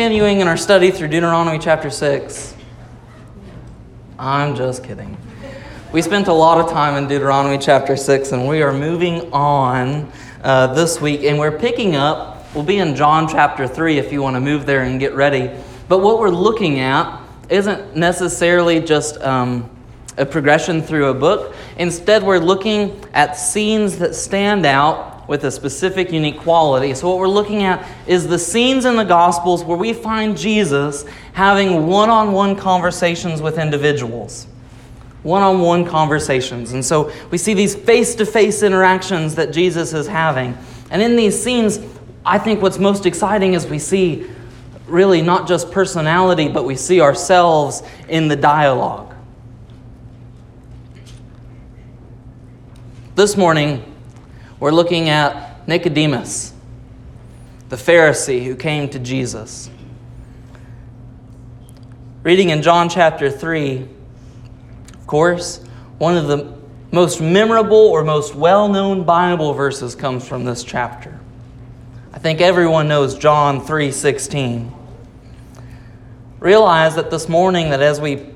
continuing in our study through Deuteronomy chapter 6. I'm just kidding. We spent a lot of time in Deuteronomy chapter 6, and we are moving on uh, this week, and we're picking up. We'll be in John chapter 3 if you want to move there and get ready. But what we're looking at isn't necessarily just um, a progression through a book. Instead, we're looking at scenes that stand out with a specific unique quality. So, what we're looking at is the scenes in the Gospels where we find Jesus having one on one conversations with individuals. One on one conversations. And so we see these face to face interactions that Jesus is having. And in these scenes, I think what's most exciting is we see really not just personality, but we see ourselves in the dialogue. This morning, we're looking at Nicodemus, the Pharisee who came to Jesus. Reading in John chapter 3, of course, one of the most memorable or most well known Bible verses comes from this chapter. I think everyone knows John 3:16. Realize that this morning that as we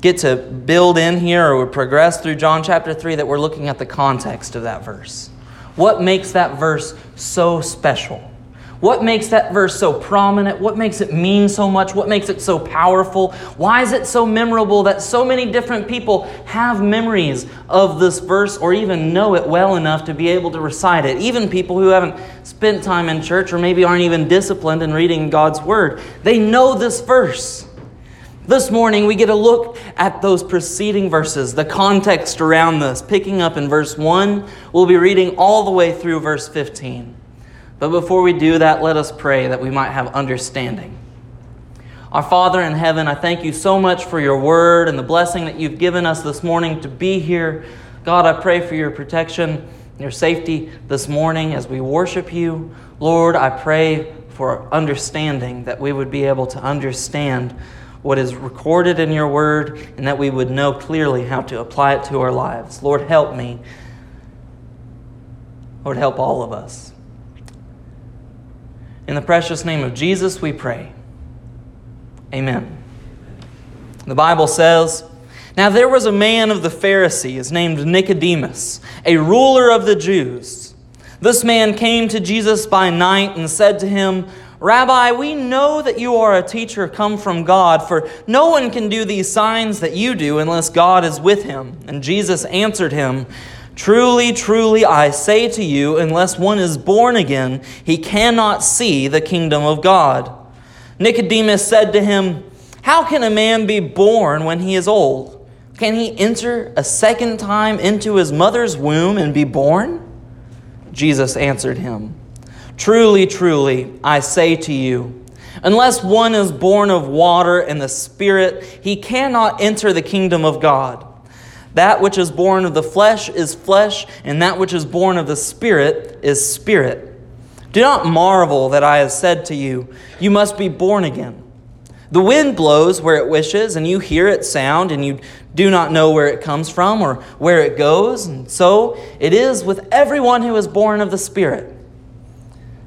get to build in here or progress through John chapter 3 that we're looking at the context of that verse. What makes that verse so special? What makes that verse so prominent? What makes it mean so much? What makes it so powerful? Why is it so memorable that so many different people have memories of this verse or even know it well enough to be able to recite it? Even people who haven't spent time in church or maybe aren't even disciplined in reading God's Word, they know this verse. This morning, we get a look at those preceding verses, the context around this. Picking up in verse 1, we'll be reading all the way through verse 15. But before we do that, let us pray that we might have understanding. Our Father in heaven, I thank you so much for your word and the blessing that you've given us this morning to be here. God, I pray for your protection, your safety this morning as we worship you. Lord, I pray for understanding that we would be able to understand what is recorded in your word and that we would know clearly how to apply it to our lives. Lord, help me. Lord, help all of us. In the precious name of Jesus, we pray. Amen. The Bible says, Now there was a man of the Pharisees named Nicodemus, a ruler of the Jews. This man came to Jesus by night and said to him, Rabbi, we know that you are a teacher come from God, for no one can do these signs that you do unless God is with him. And Jesus answered him, Truly, truly, I say to you, unless one is born again, he cannot see the kingdom of God. Nicodemus said to him, How can a man be born when he is old? Can he enter a second time into his mother's womb and be born? Jesus answered him, Truly, truly, I say to you, unless one is born of water and the Spirit, he cannot enter the kingdom of God. That which is born of the flesh is flesh, and that which is born of the Spirit is spirit. Do not marvel that I have said to you, You must be born again. The wind blows where it wishes, and you hear its sound, and you do not know where it comes from or where it goes. And so it is with everyone who is born of the Spirit.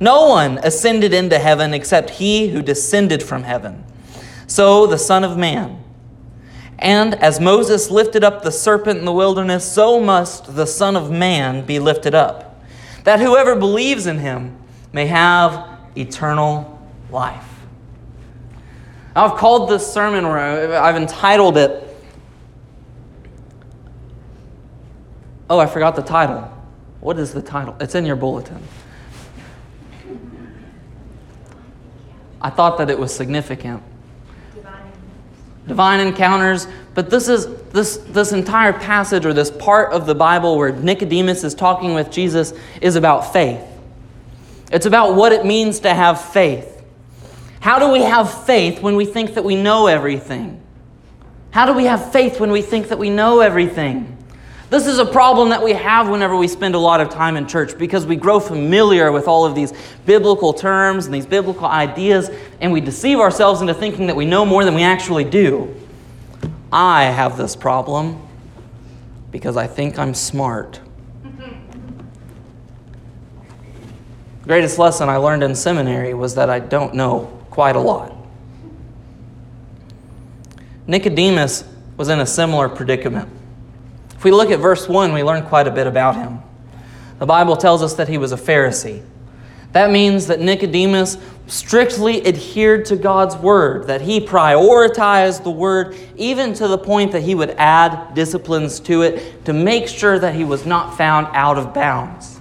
No one ascended into heaven except he who descended from heaven. So the Son of Man. And as Moses lifted up the serpent in the wilderness, so must the Son of Man be lifted up, that whoever believes in him may have eternal life. I've called this sermon, or I've entitled it, Oh, I forgot the title. What is the title? It's in your bulletin. I thought that it was significant. Divine, Divine encounters, but this is this this entire passage or this part of the Bible where Nicodemus is talking with Jesus is about faith. It's about what it means to have faith. How do we have faith when we think that we know everything? How do we have faith when we think that we know everything? This is a problem that we have whenever we spend a lot of time in church because we grow familiar with all of these biblical terms and these biblical ideas, and we deceive ourselves into thinking that we know more than we actually do. I have this problem because I think I'm smart. The greatest lesson I learned in seminary was that I don't know quite a lot. Nicodemus was in a similar predicament. If we look at verse 1, we learn quite a bit about him. The Bible tells us that he was a Pharisee. That means that Nicodemus strictly adhered to God's word, that he prioritized the word even to the point that he would add disciplines to it to make sure that he was not found out of bounds.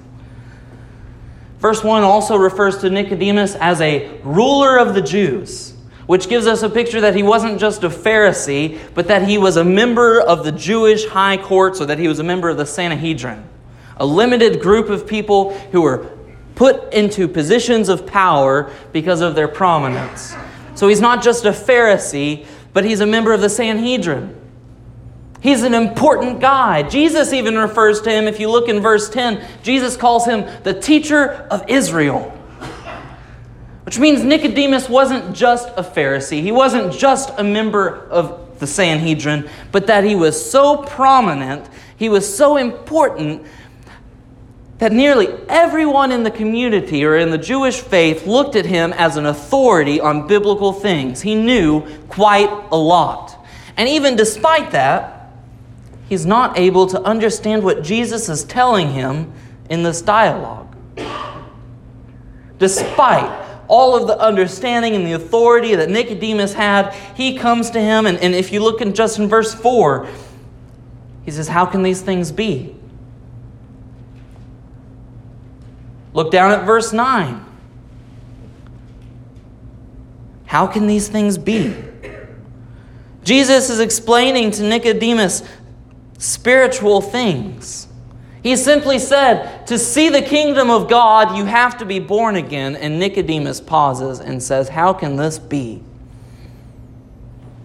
Verse 1 also refers to Nicodemus as a ruler of the Jews which gives us a picture that he wasn't just a Pharisee, but that he was a member of the Jewish high court, so that he was a member of the Sanhedrin, a limited group of people who were put into positions of power because of their prominence. So he's not just a Pharisee, but he's a member of the Sanhedrin. He's an important guy. Jesus even refers to him, if you look in verse 10, Jesus calls him the teacher of Israel. Which means Nicodemus wasn't just a Pharisee, he wasn't just a member of the Sanhedrin, but that he was so prominent, he was so important that nearly everyone in the community or in the Jewish faith looked at him as an authority on biblical things. He knew quite a lot. And even despite that, he's not able to understand what Jesus is telling him in this dialogue. Despite all of the understanding and the authority that Nicodemus had, he comes to him. And, and if you look in just in verse 4, he says, How can these things be? Look down at verse 9. How can these things be? Jesus is explaining to Nicodemus spiritual things. He simply said, To see the kingdom of God, you have to be born again. And Nicodemus pauses and says, How can this be?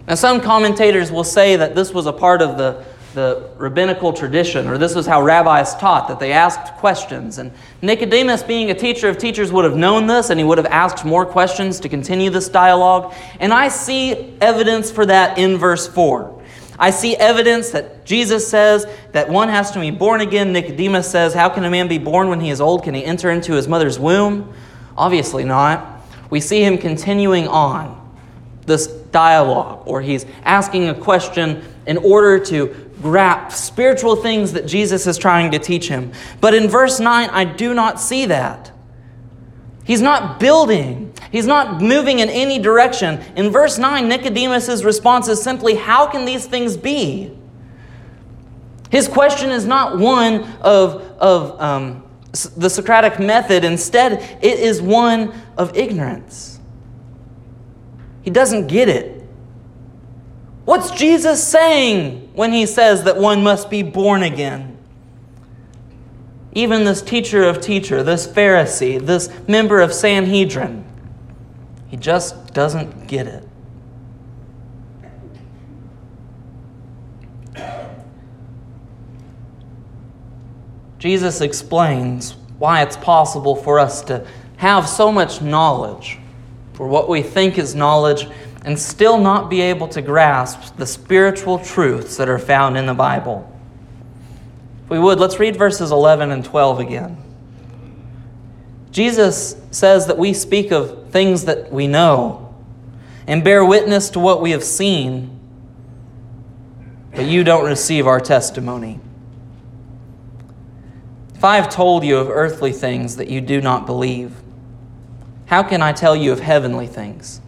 Now, some commentators will say that this was a part of the, the rabbinical tradition, or this was how rabbis taught, that they asked questions. And Nicodemus, being a teacher of teachers, would have known this, and he would have asked more questions to continue this dialogue. And I see evidence for that in verse 4. I see evidence that Jesus says that one has to be born again. Nicodemus says, How can a man be born when he is old? Can he enter into his mother's womb? Obviously not. We see him continuing on this dialogue, or he's asking a question in order to grasp spiritual things that Jesus is trying to teach him. But in verse 9, I do not see that. He's not building. He's not moving in any direction. In verse 9, Nicodemus' response is simply, How can these things be? His question is not one of, of um, the Socratic method. Instead, it is one of ignorance. He doesn't get it. What's Jesus saying when he says that one must be born again? Even this teacher of teacher, this Pharisee, this member of Sanhedrin, he just doesn't get it. Jesus explains why it's possible for us to have so much knowledge, for what we think is knowledge, and still not be able to grasp the spiritual truths that are found in the Bible. If we would, let's read verses 11 and 12 again. Jesus says that we speak of things that we know and bear witness to what we have seen, but you don't receive our testimony. If I have told you of earthly things that you do not believe, how can I tell you of heavenly things?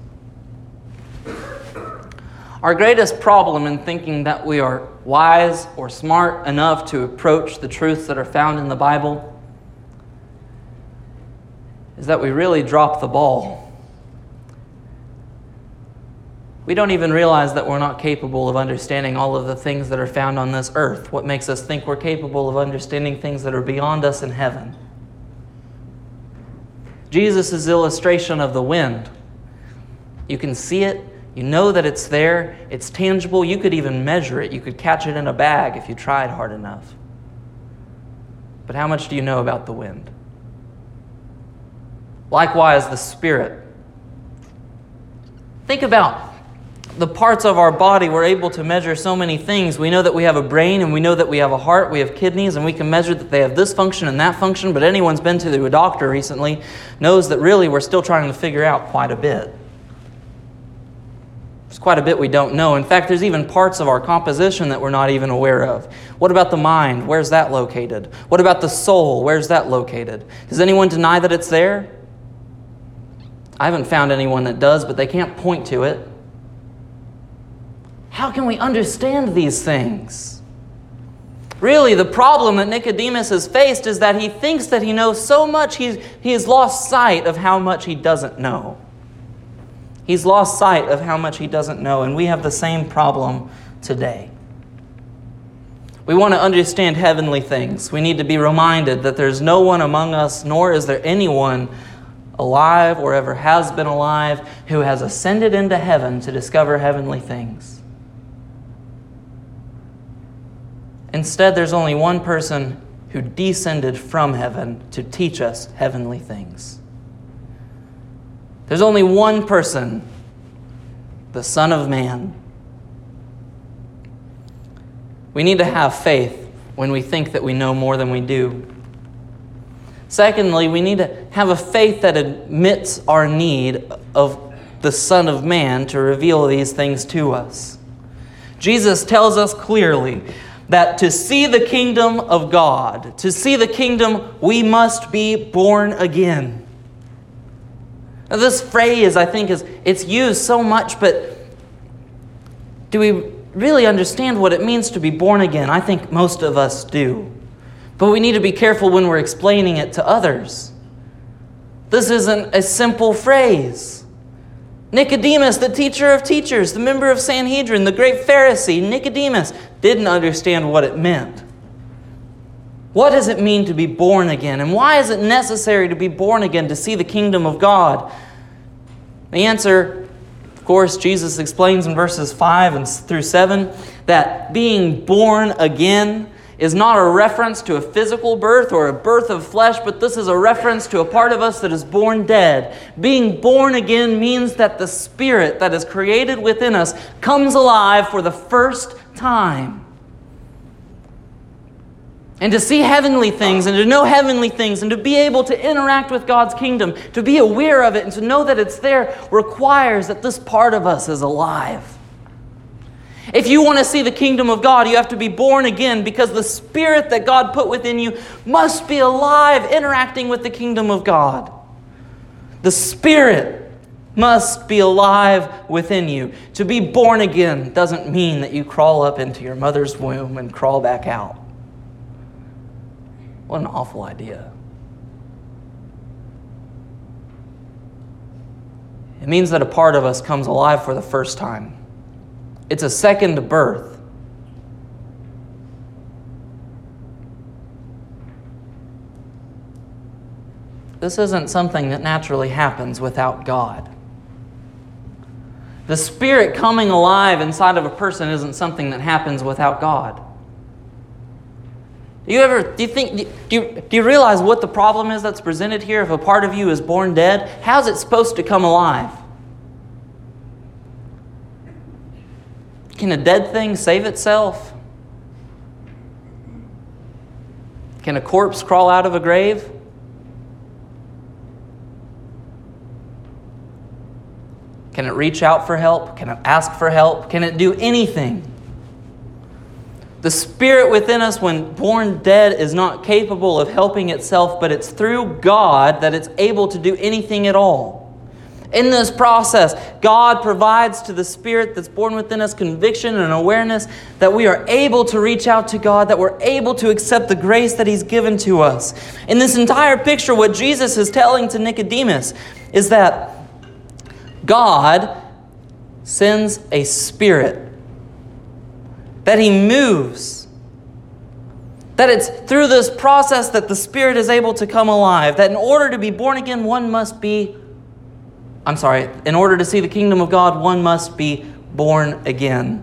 Our greatest problem in thinking that we are wise or smart enough to approach the truths that are found in the Bible is that we really drop the ball. We don't even realize that we're not capable of understanding all of the things that are found on this earth. What makes us think we're capable of understanding things that are beyond us in heaven? Jesus' illustration of the wind You can see it. You know that it's there. It's tangible. You could even measure it. You could catch it in a bag if you tried hard enough. But how much do you know about the wind? Likewise, the Spirit. Think about the parts of our body, we're able to measure so many things. We know that we have a brain and we know that we have a heart, we have kidneys, and we can measure that they have this function and that function. But anyone's been to a doctor recently knows that really we're still trying to figure out quite a bit. There's quite a bit we don't know. In fact, there's even parts of our composition that we're not even aware of. What about the mind? Where's that located? What about the soul? Where's that located? Does anyone deny that it's there? I haven't found anyone that does, but they can't point to it. How can we understand these things? Really, the problem that Nicodemus has faced is that he thinks that he knows so much, he's, he has lost sight of how much he doesn't know. He's lost sight of how much he doesn't know, and we have the same problem today. We want to understand heavenly things. We need to be reminded that there's no one among us, nor is there anyone alive or ever has been alive who has ascended into heaven to discover heavenly things. Instead, there's only one person who descended from heaven to teach us heavenly things. There's only one person, the Son of Man. We need to have faith when we think that we know more than we do. Secondly, we need to have a faith that admits our need of the Son of Man to reveal these things to us. Jesus tells us clearly that to see the kingdom of God, to see the kingdom, we must be born again. Now, this phrase, I think, is it's used so much, but do we really understand what it means to be born again? I think most of us do. But we need to be careful when we're explaining it to others. This isn't a simple phrase. Nicodemus, the teacher of teachers, the member of Sanhedrin, the great Pharisee, Nicodemus, didn't understand what it meant. What does it mean to be born again? And why is it necessary to be born again to see the kingdom of God? The answer, of course, Jesus explains in verses 5 and through 7 that being born again is not a reference to a physical birth or a birth of flesh, but this is a reference to a part of us that is born dead. Being born again means that the spirit that is created within us comes alive for the first time. And to see heavenly things and to know heavenly things and to be able to interact with God's kingdom, to be aware of it and to know that it's there requires that this part of us is alive. If you want to see the kingdom of God, you have to be born again because the spirit that God put within you must be alive, interacting with the kingdom of God. The spirit must be alive within you. To be born again doesn't mean that you crawl up into your mother's womb and crawl back out. What an awful idea. It means that a part of us comes alive for the first time. It's a second birth. This isn't something that naturally happens without God. The Spirit coming alive inside of a person isn't something that happens without God. Do you ever do you think do you, do you realize what the problem is that's presented here if a part of you is born dead? How's it supposed to come alive? Can a dead thing save itself? Can a corpse crawl out of a grave? Can it reach out for help? Can it ask for help? Can it do anything? The spirit within us, when born dead, is not capable of helping itself, but it's through God that it's able to do anything at all. In this process, God provides to the spirit that's born within us conviction and awareness that we are able to reach out to God, that we're able to accept the grace that He's given to us. In this entire picture, what Jesus is telling to Nicodemus is that God sends a spirit, that He moves. That it's through this process that the Spirit is able to come alive. That in order to be born again, one must be I'm sorry, in order to see the kingdom of God, one must be born again,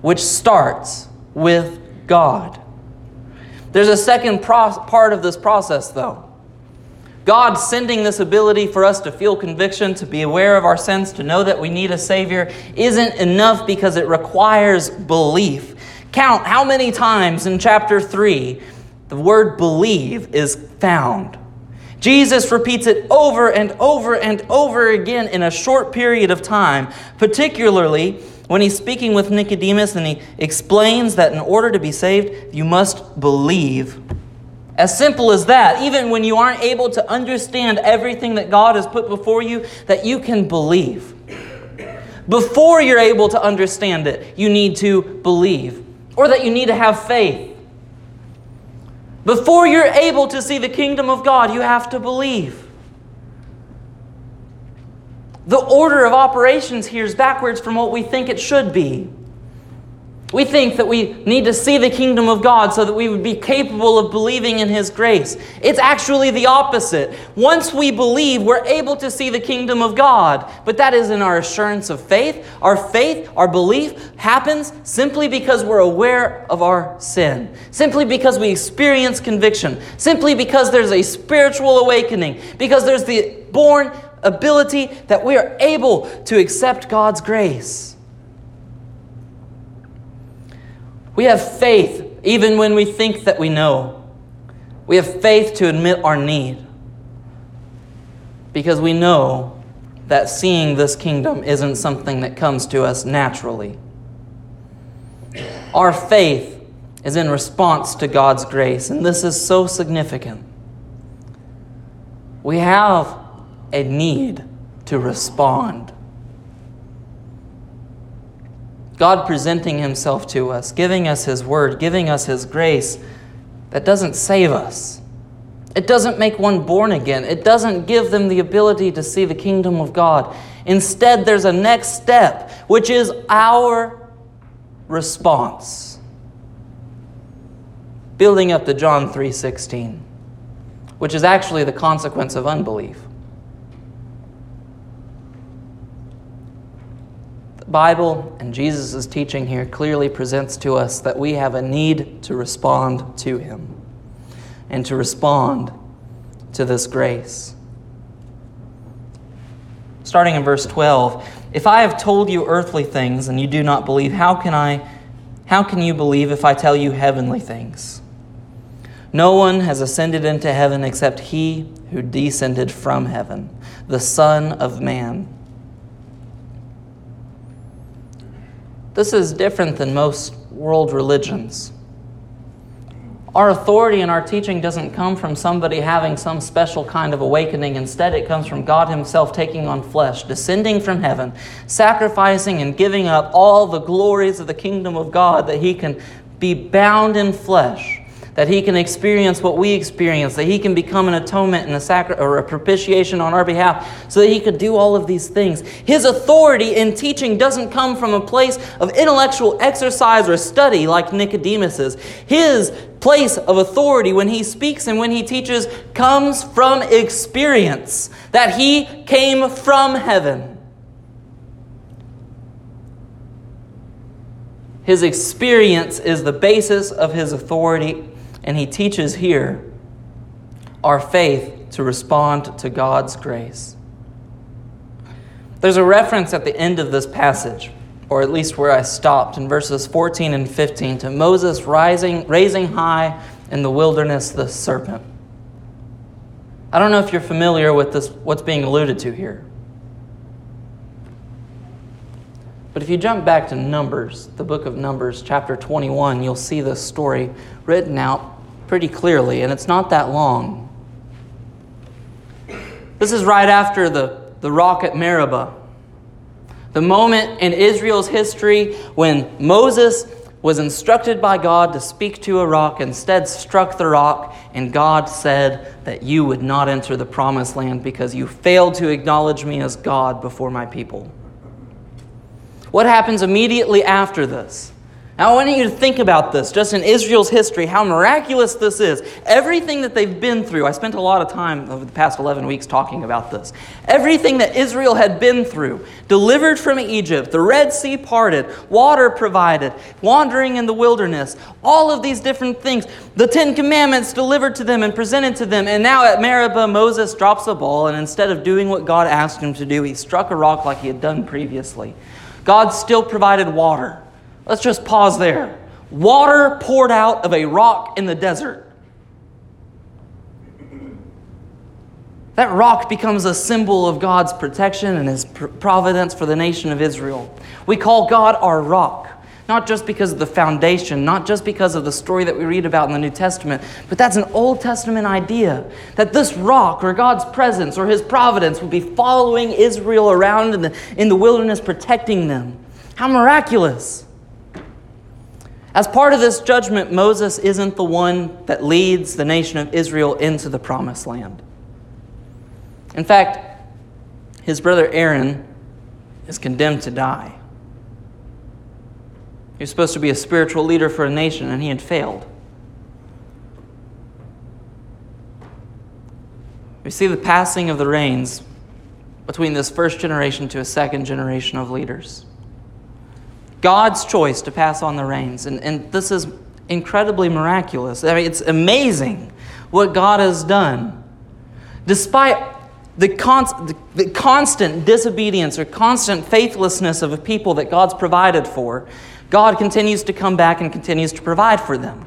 which starts with God. There's a second pro- part of this process, though. God sending this ability for us to feel conviction, to be aware of our sins, to know that we need a Savior, isn't enough because it requires belief. Count how many times in chapter 3 the word believe is found. Jesus repeats it over and over and over again in a short period of time, particularly when he's speaking with Nicodemus and he explains that in order to be saved, you must believe. As simple as that, even when you aren't able to understand everything that God has put before you, that you can believe. Before you're able to understand it, you need to believe, or that you need to have faith. Before you're able to see the kingdom of God, you have to believe. The order of operations here is backwards from what we think it should be. We think that we need to see the kingdom of God so that we would be capable of believing in His grace. It's actually the opposite. Once we believe, we're able to see the kingdom of God. But that isn't our assurance of faith. Our faith, our belief happens simply because we're aware of our sin, simply because we experience conviction, simply because there's a spiritual awakening, because there's the born ability that we are able to accept God's grace. We have faith even when we think that we know. We have faith to admit our need because we know that seeing this kingdom isn't something that comes to us naturally. Our faith is in response to God's grace, and this is so significant. We have a need to respond. God presenting Himself to us, giving us His word, giving us His grace, that doesn't save us. It doesn't make one born again. It doesn't give them the ability to see the kingdom of God. Instead, there's a next step, which is our response. Building up to John 3:16, which is actually the consequence of unbelief. Bible and Jesus' teaching here clearly presents to us that we have a need to respond to Him and to respond to this grace. Starting in verse 12, if I have told you earthly things and you do not believe, how can I how can you believe if I tell you heavenly things? No one has ascended into heaven except he who descended from heaven, the Son of Man. This is different than most world religions. Our authority and our teaching doesn't come from somebody having some special kind of awakening. Instead, it comes from God Himself taking on flesh, descending from heaven, sacrificing and giving up all the glories of the kingdom of God that He can be bound in flesh that he can experience what we experience, that he can become an atonement and a sacri- or a propitiation on our behalf, so that he could do all of these things. His authority in teaching doesn't come from a place of intellectual exercise or study like Nicodemus's. His place of authority when he speaks and when he teaches comes from experience, that he came from heaven. His experience is the basis of his authority and he teaches here our faith to respond to God's grace. There's a reference at the end of this passage, or at least where I stopped in verses 14 and 15, to Moses rising, raising high in the wilderness the serpent. I don't know if you're familiar with this, what's being alluded to here. But if you jump back to Numbers, the book of Numbers, chapter 21, you'll see this story written out pretty clearly, and it's not that long. This is right after the, the rock at Meribah. The moment in Israel's history when Moses was instructed by God to speak to a rock, instead struck the rock, and God said that you would not enter the promised land because you failed to acknowledge me as God before my people. What happens immediately after this? Now, I want you to think about this, just in Israel's history, how miraculous this is. Everything that they've been through, I spent a lot of time over the past 11 weeks talking about this. Everything that Israel had been through, delivered from Egypt, the Red Sea parted, water provided, wandering in the wilderness, all of these different things, the Ten Commandments delivered to them and presented to them. And now at Meribah, Moses drops the ball, and instead of doing what God asked him to do, he struck a rock like he had done previously. God still provided water. Let's just pause there. Water poured out of a rock in the desert. That rock becomes a symbol of God's protection and His providence for the nation of Israel. We call God our rock, not just because of the foundation, not just because of the story that we read about in the New Testament, but that's an Old Testament idea that this rock or God's presence or His providence would be following Israel around in the, in the wilderness, protecting them. How miraculous! As part of this judgment, Moses isn't the one that leads the nation of Israel into the promised land. In fact, his brother Aaron is condemned to die. He was supposed to be a spiritual leader for a nation, and he had failed. We see the passing of the reins between this first generation to a second generation of leaders. God's choice to pass on the reins. And, and this is incredibly miraculous. I mean, it's amazing what God has done. Despite the, const, the constant disobedience or constant faithlessness of a people that God's provided for, God continues to come back and continues to provide for them.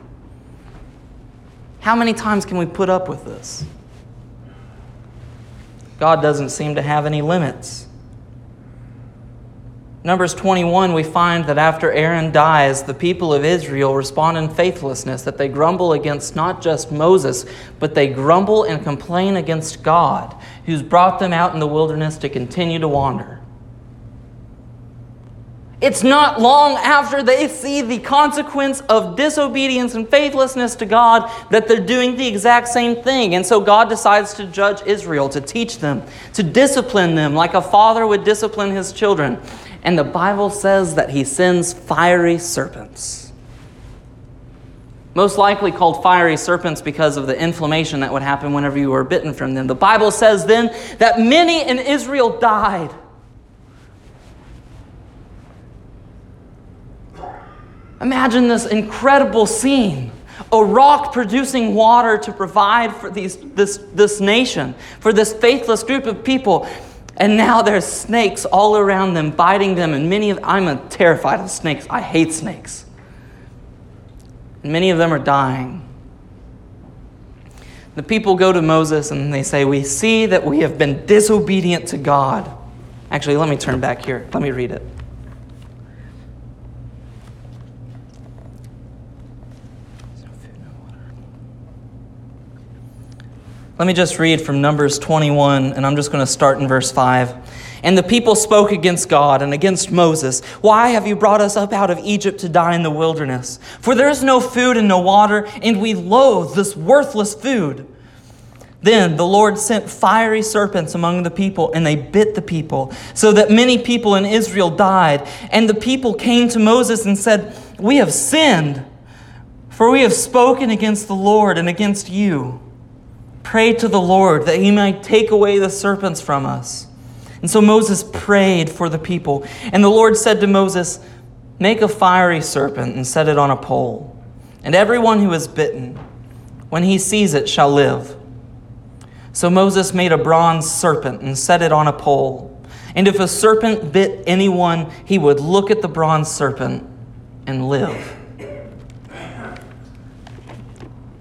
How many times can we put up with this? God doesn't seem to have any limits. Numbers 21, we find that after Aaron dies, the people of Israel respond in faithlessness, that they grumble against not just Moses, but they grumble and complain against God, who's brought them out in the wilderness to continue to wander. It's not long after they see the consequence of disobedience and faithlessness to God that they're doing the exact same thing. And so God decides to judge Israel, to teach them, to discipline them like a father would discipline his children. And the Bible says that he sends fiery serpents. Most likely called fiery serpents because of the inflammation that would happen whenever you were bitten from them. The Bible says then that many in Israel died. Imagine this incredible scene a rock producing water to provide for these, this, this nation, for this faithless group of people. And now there's snakes all around them, biting them, and many of I'm terrified of snakes. I hate snakes. And many of them are dying. The people go to Moses and they say, We see that we have been disobedient to God. Actually, let me turn back here. Let me read it. Let me just read from Numbers 21, and I'm just going to start in verse 5. And the people spoke against God and against Moses. Why have you brought us up out of Egypt to die in the wilderness? For there is no food and no water, and we loathe this worthless food. Then the Lord sent fiery serpents among the people, and they bit the people, so that many people in Israel died. And the people came to Moses and said, We have sinned, for we have spoken against the Lord and against you. Pray to the Lord that he might take away the serpents from us. And so Moses prayed for the people. And the Lord said to Moses, Make a fiery serpent and set it on a pole. And everyone who is bitten, when he sees it, shall live. So Moses made a bronze serpent and set it on a pole. And if a serpent bit anyone, he would look at the bronze serpent and live.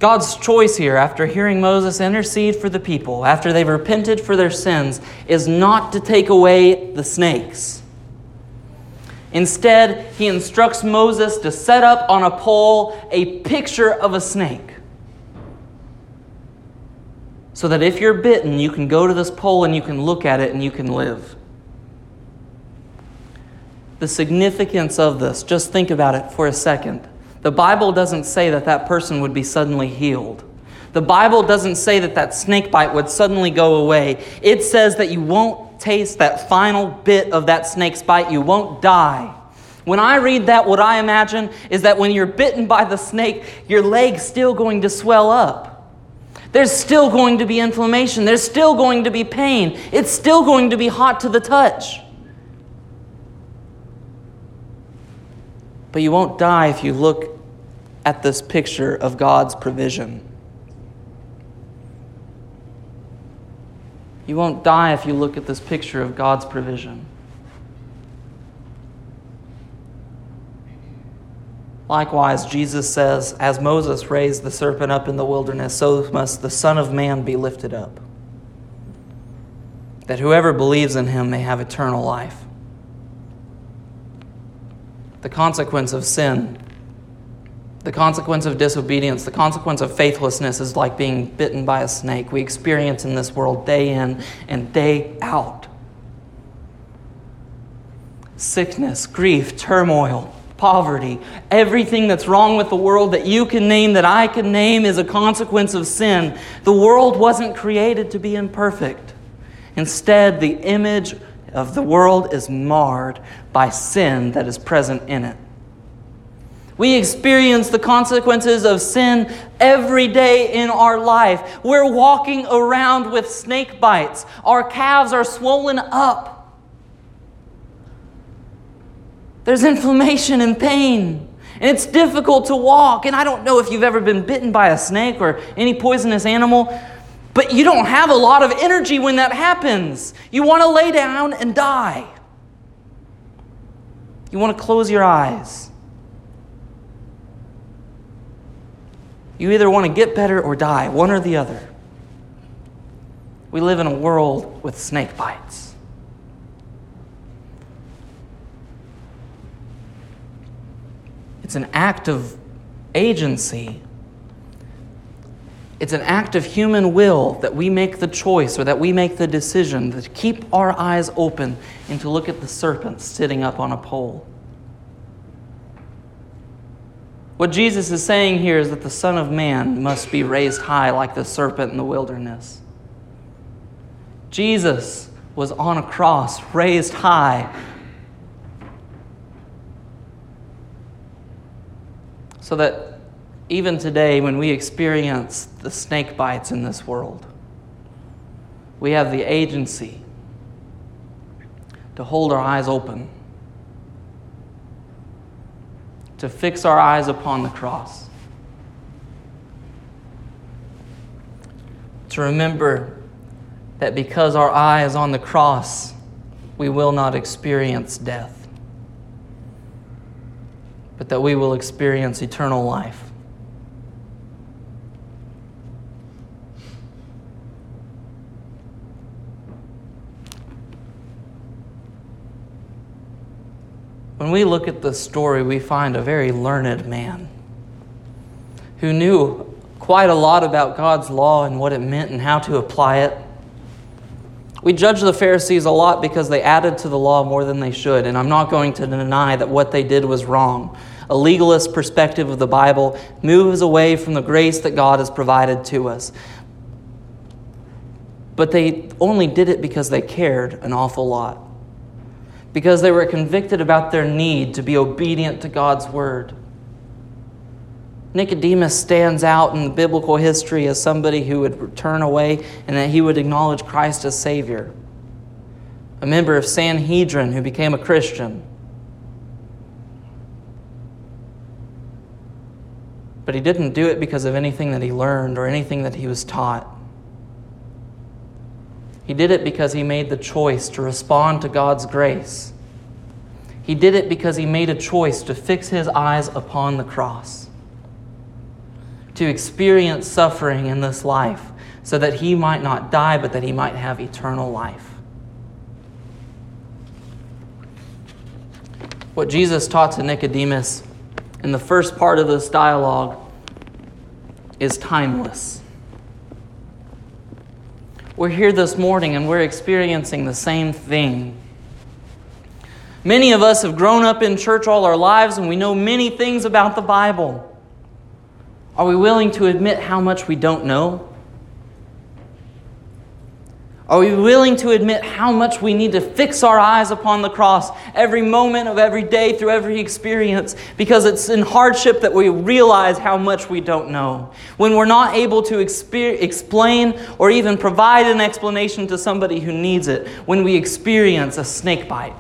God's choice here, after hearing Moses intercede for the people, after they've repented for their sins, is not to take away the snakes. Instead, he instructs Moses to set up on a pole a picture of a snake. So that if you're bitten, you can go to this pole and you can look at it and you can live. The significance of this, just think about it for a second. The Bible doesn't say that that person would be suddenly healed. The Bible doesn't say that that snake bite would suddenly go away. It says that you won't taste that final bit of that snake's bite. You won't die. When I read that, what I imagine is that when you're bitten by the snake, your leg's still going to swell up. There's still going to be inflammation. There's still going to be pain. It's still going to be hot to the touch. But you won't die if you look at this picture of God's provision. You won't die if you look at this picture of God's provision. Likewise, Jesus says, As Moses raised the serpent up in the wilderness, so must the Son of Man be lifted up, that whoever believes in him may have eternal life. The consequence of sin, the consequence of disobedience, the consequence of faithlessness is like being bitten by a snake. We experience in this world day in and day out sickness, grief, turmoil poverty, everything that's wrong with the world that you can name, that I can name, is a consequence of sin. The world wasn't created to be imperfect. Instead, the image of the world is marred by sin that is present in it. We experience the consequences of sin every day in our life. We're walking around with snake bites. Our calves are swollen up. There's inflammation and pain. And it's difficult to walk. And I don't know if you've ever been bitten by a snake or any poisonous animal, but you don't have a lot of energy when that happens. You want to lay down and die. You want to close your eyes. You either want to get better or die, one or the other. We live in a world with snake bites. It's an act of agency. It's an act of human will that we make the choice or that we make the decision to keep our eyes open and to look at the serpent sitting up on a pole. What Jesus is saying here is that the Son of Man must be raised high like the serpent in the wilderness. Jesus was on a cross, raised high So that even today, when we experience the snake bites in this world, we have the agency to hold our eyes open, to fix our eyes upon the cross, to remember that because our eye is on the cross, we will not experience death but that we will experience eternal life. When we look at the story, we find a very learned man who knew quite a lot about God's law and what it meant and how to apply it. We judge the Pharisees a lot because they added to the law more than they should, and I'm not going to deny that what they did was wrong. A legalist perspective of the Bible moves away from the grace that God has provided to us. But they only did it because they cared an awful lot, because they were convicted about their need to be obedient to God's word. Nicodemus stands out in biblical history as somebody who would turn away and that he would acknowledge Christ as Savior. A member of Sanhedrin who became a Christian. But he didn't do it because of anything that he learned or anything that he was taught. He did it because he made the choice to respond to God's grace. He did it because he made a choice to fix his eyes upon the cross to experience suffering in this life so that he might not die, but that he might have eternal life. What Jesus taught to Nicodemus in the first part of this dialogue is timeless. We're here this morning and we're experiencing the same thing. Many of us have grown up in church all our lives and we know many things about the Bible. Are we willing to admit how much we don't know? Are we willing to admit how much we need to fix our eyes upon the cross every moment of every day through every experience? Because it's in hardship that we realize how much we don't know. When we're not able to exper- explain or even provide an explanation to somebody who needs it, when we experience a snake bite.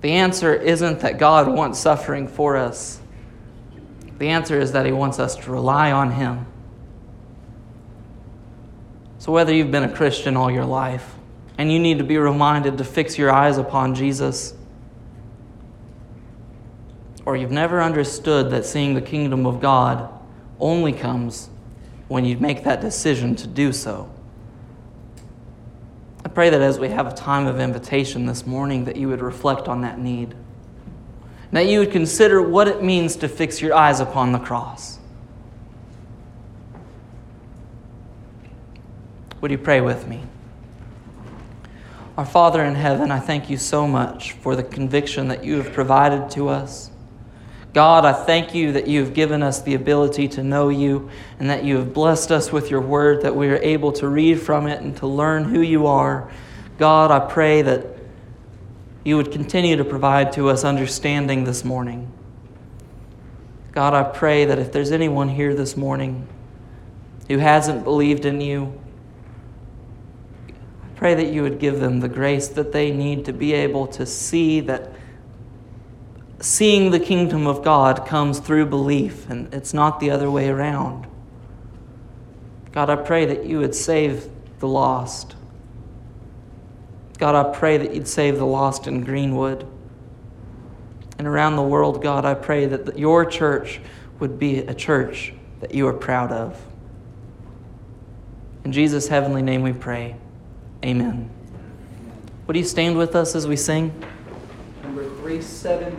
The answer isn't that God wants suffering for us. The answer is that He wants us to rely on Him. So, whether you've been a Christian all your life and you need to be reminded to fix your eyes upon Jesus, or you've never understood that seeing the kingdom of God only comes when you make that decision to do so. I pray that as we have a time of invitation this morning, that you would reflect on that need that you would consider what it means to fix your eyes upon the cross. Would you pray with me? Our Father in heaven, I thank you so much for the conviction that you have provided to us. God, I thank you that you have given us the ability to know you and that you have blessed us with your word, that we are able to read from it and to learn who you are. God, I pray that you would continue to provide to us understanding this morning. God, I pray that if there's anyone here this morning who hasn't believed in you, I pray that you would give them the grace that they need to be able to see that seeing the kingdom of God comes through belief and it's not the other way around. God, I pray that you would save the lost. God, I pray that you'd save the lost in Greenwood. And around the world, God, I pray that your church would be a church that you are proud of. In Jesus' heavenly name we pray. Amen. Would you stand with us as we sing? Number 370.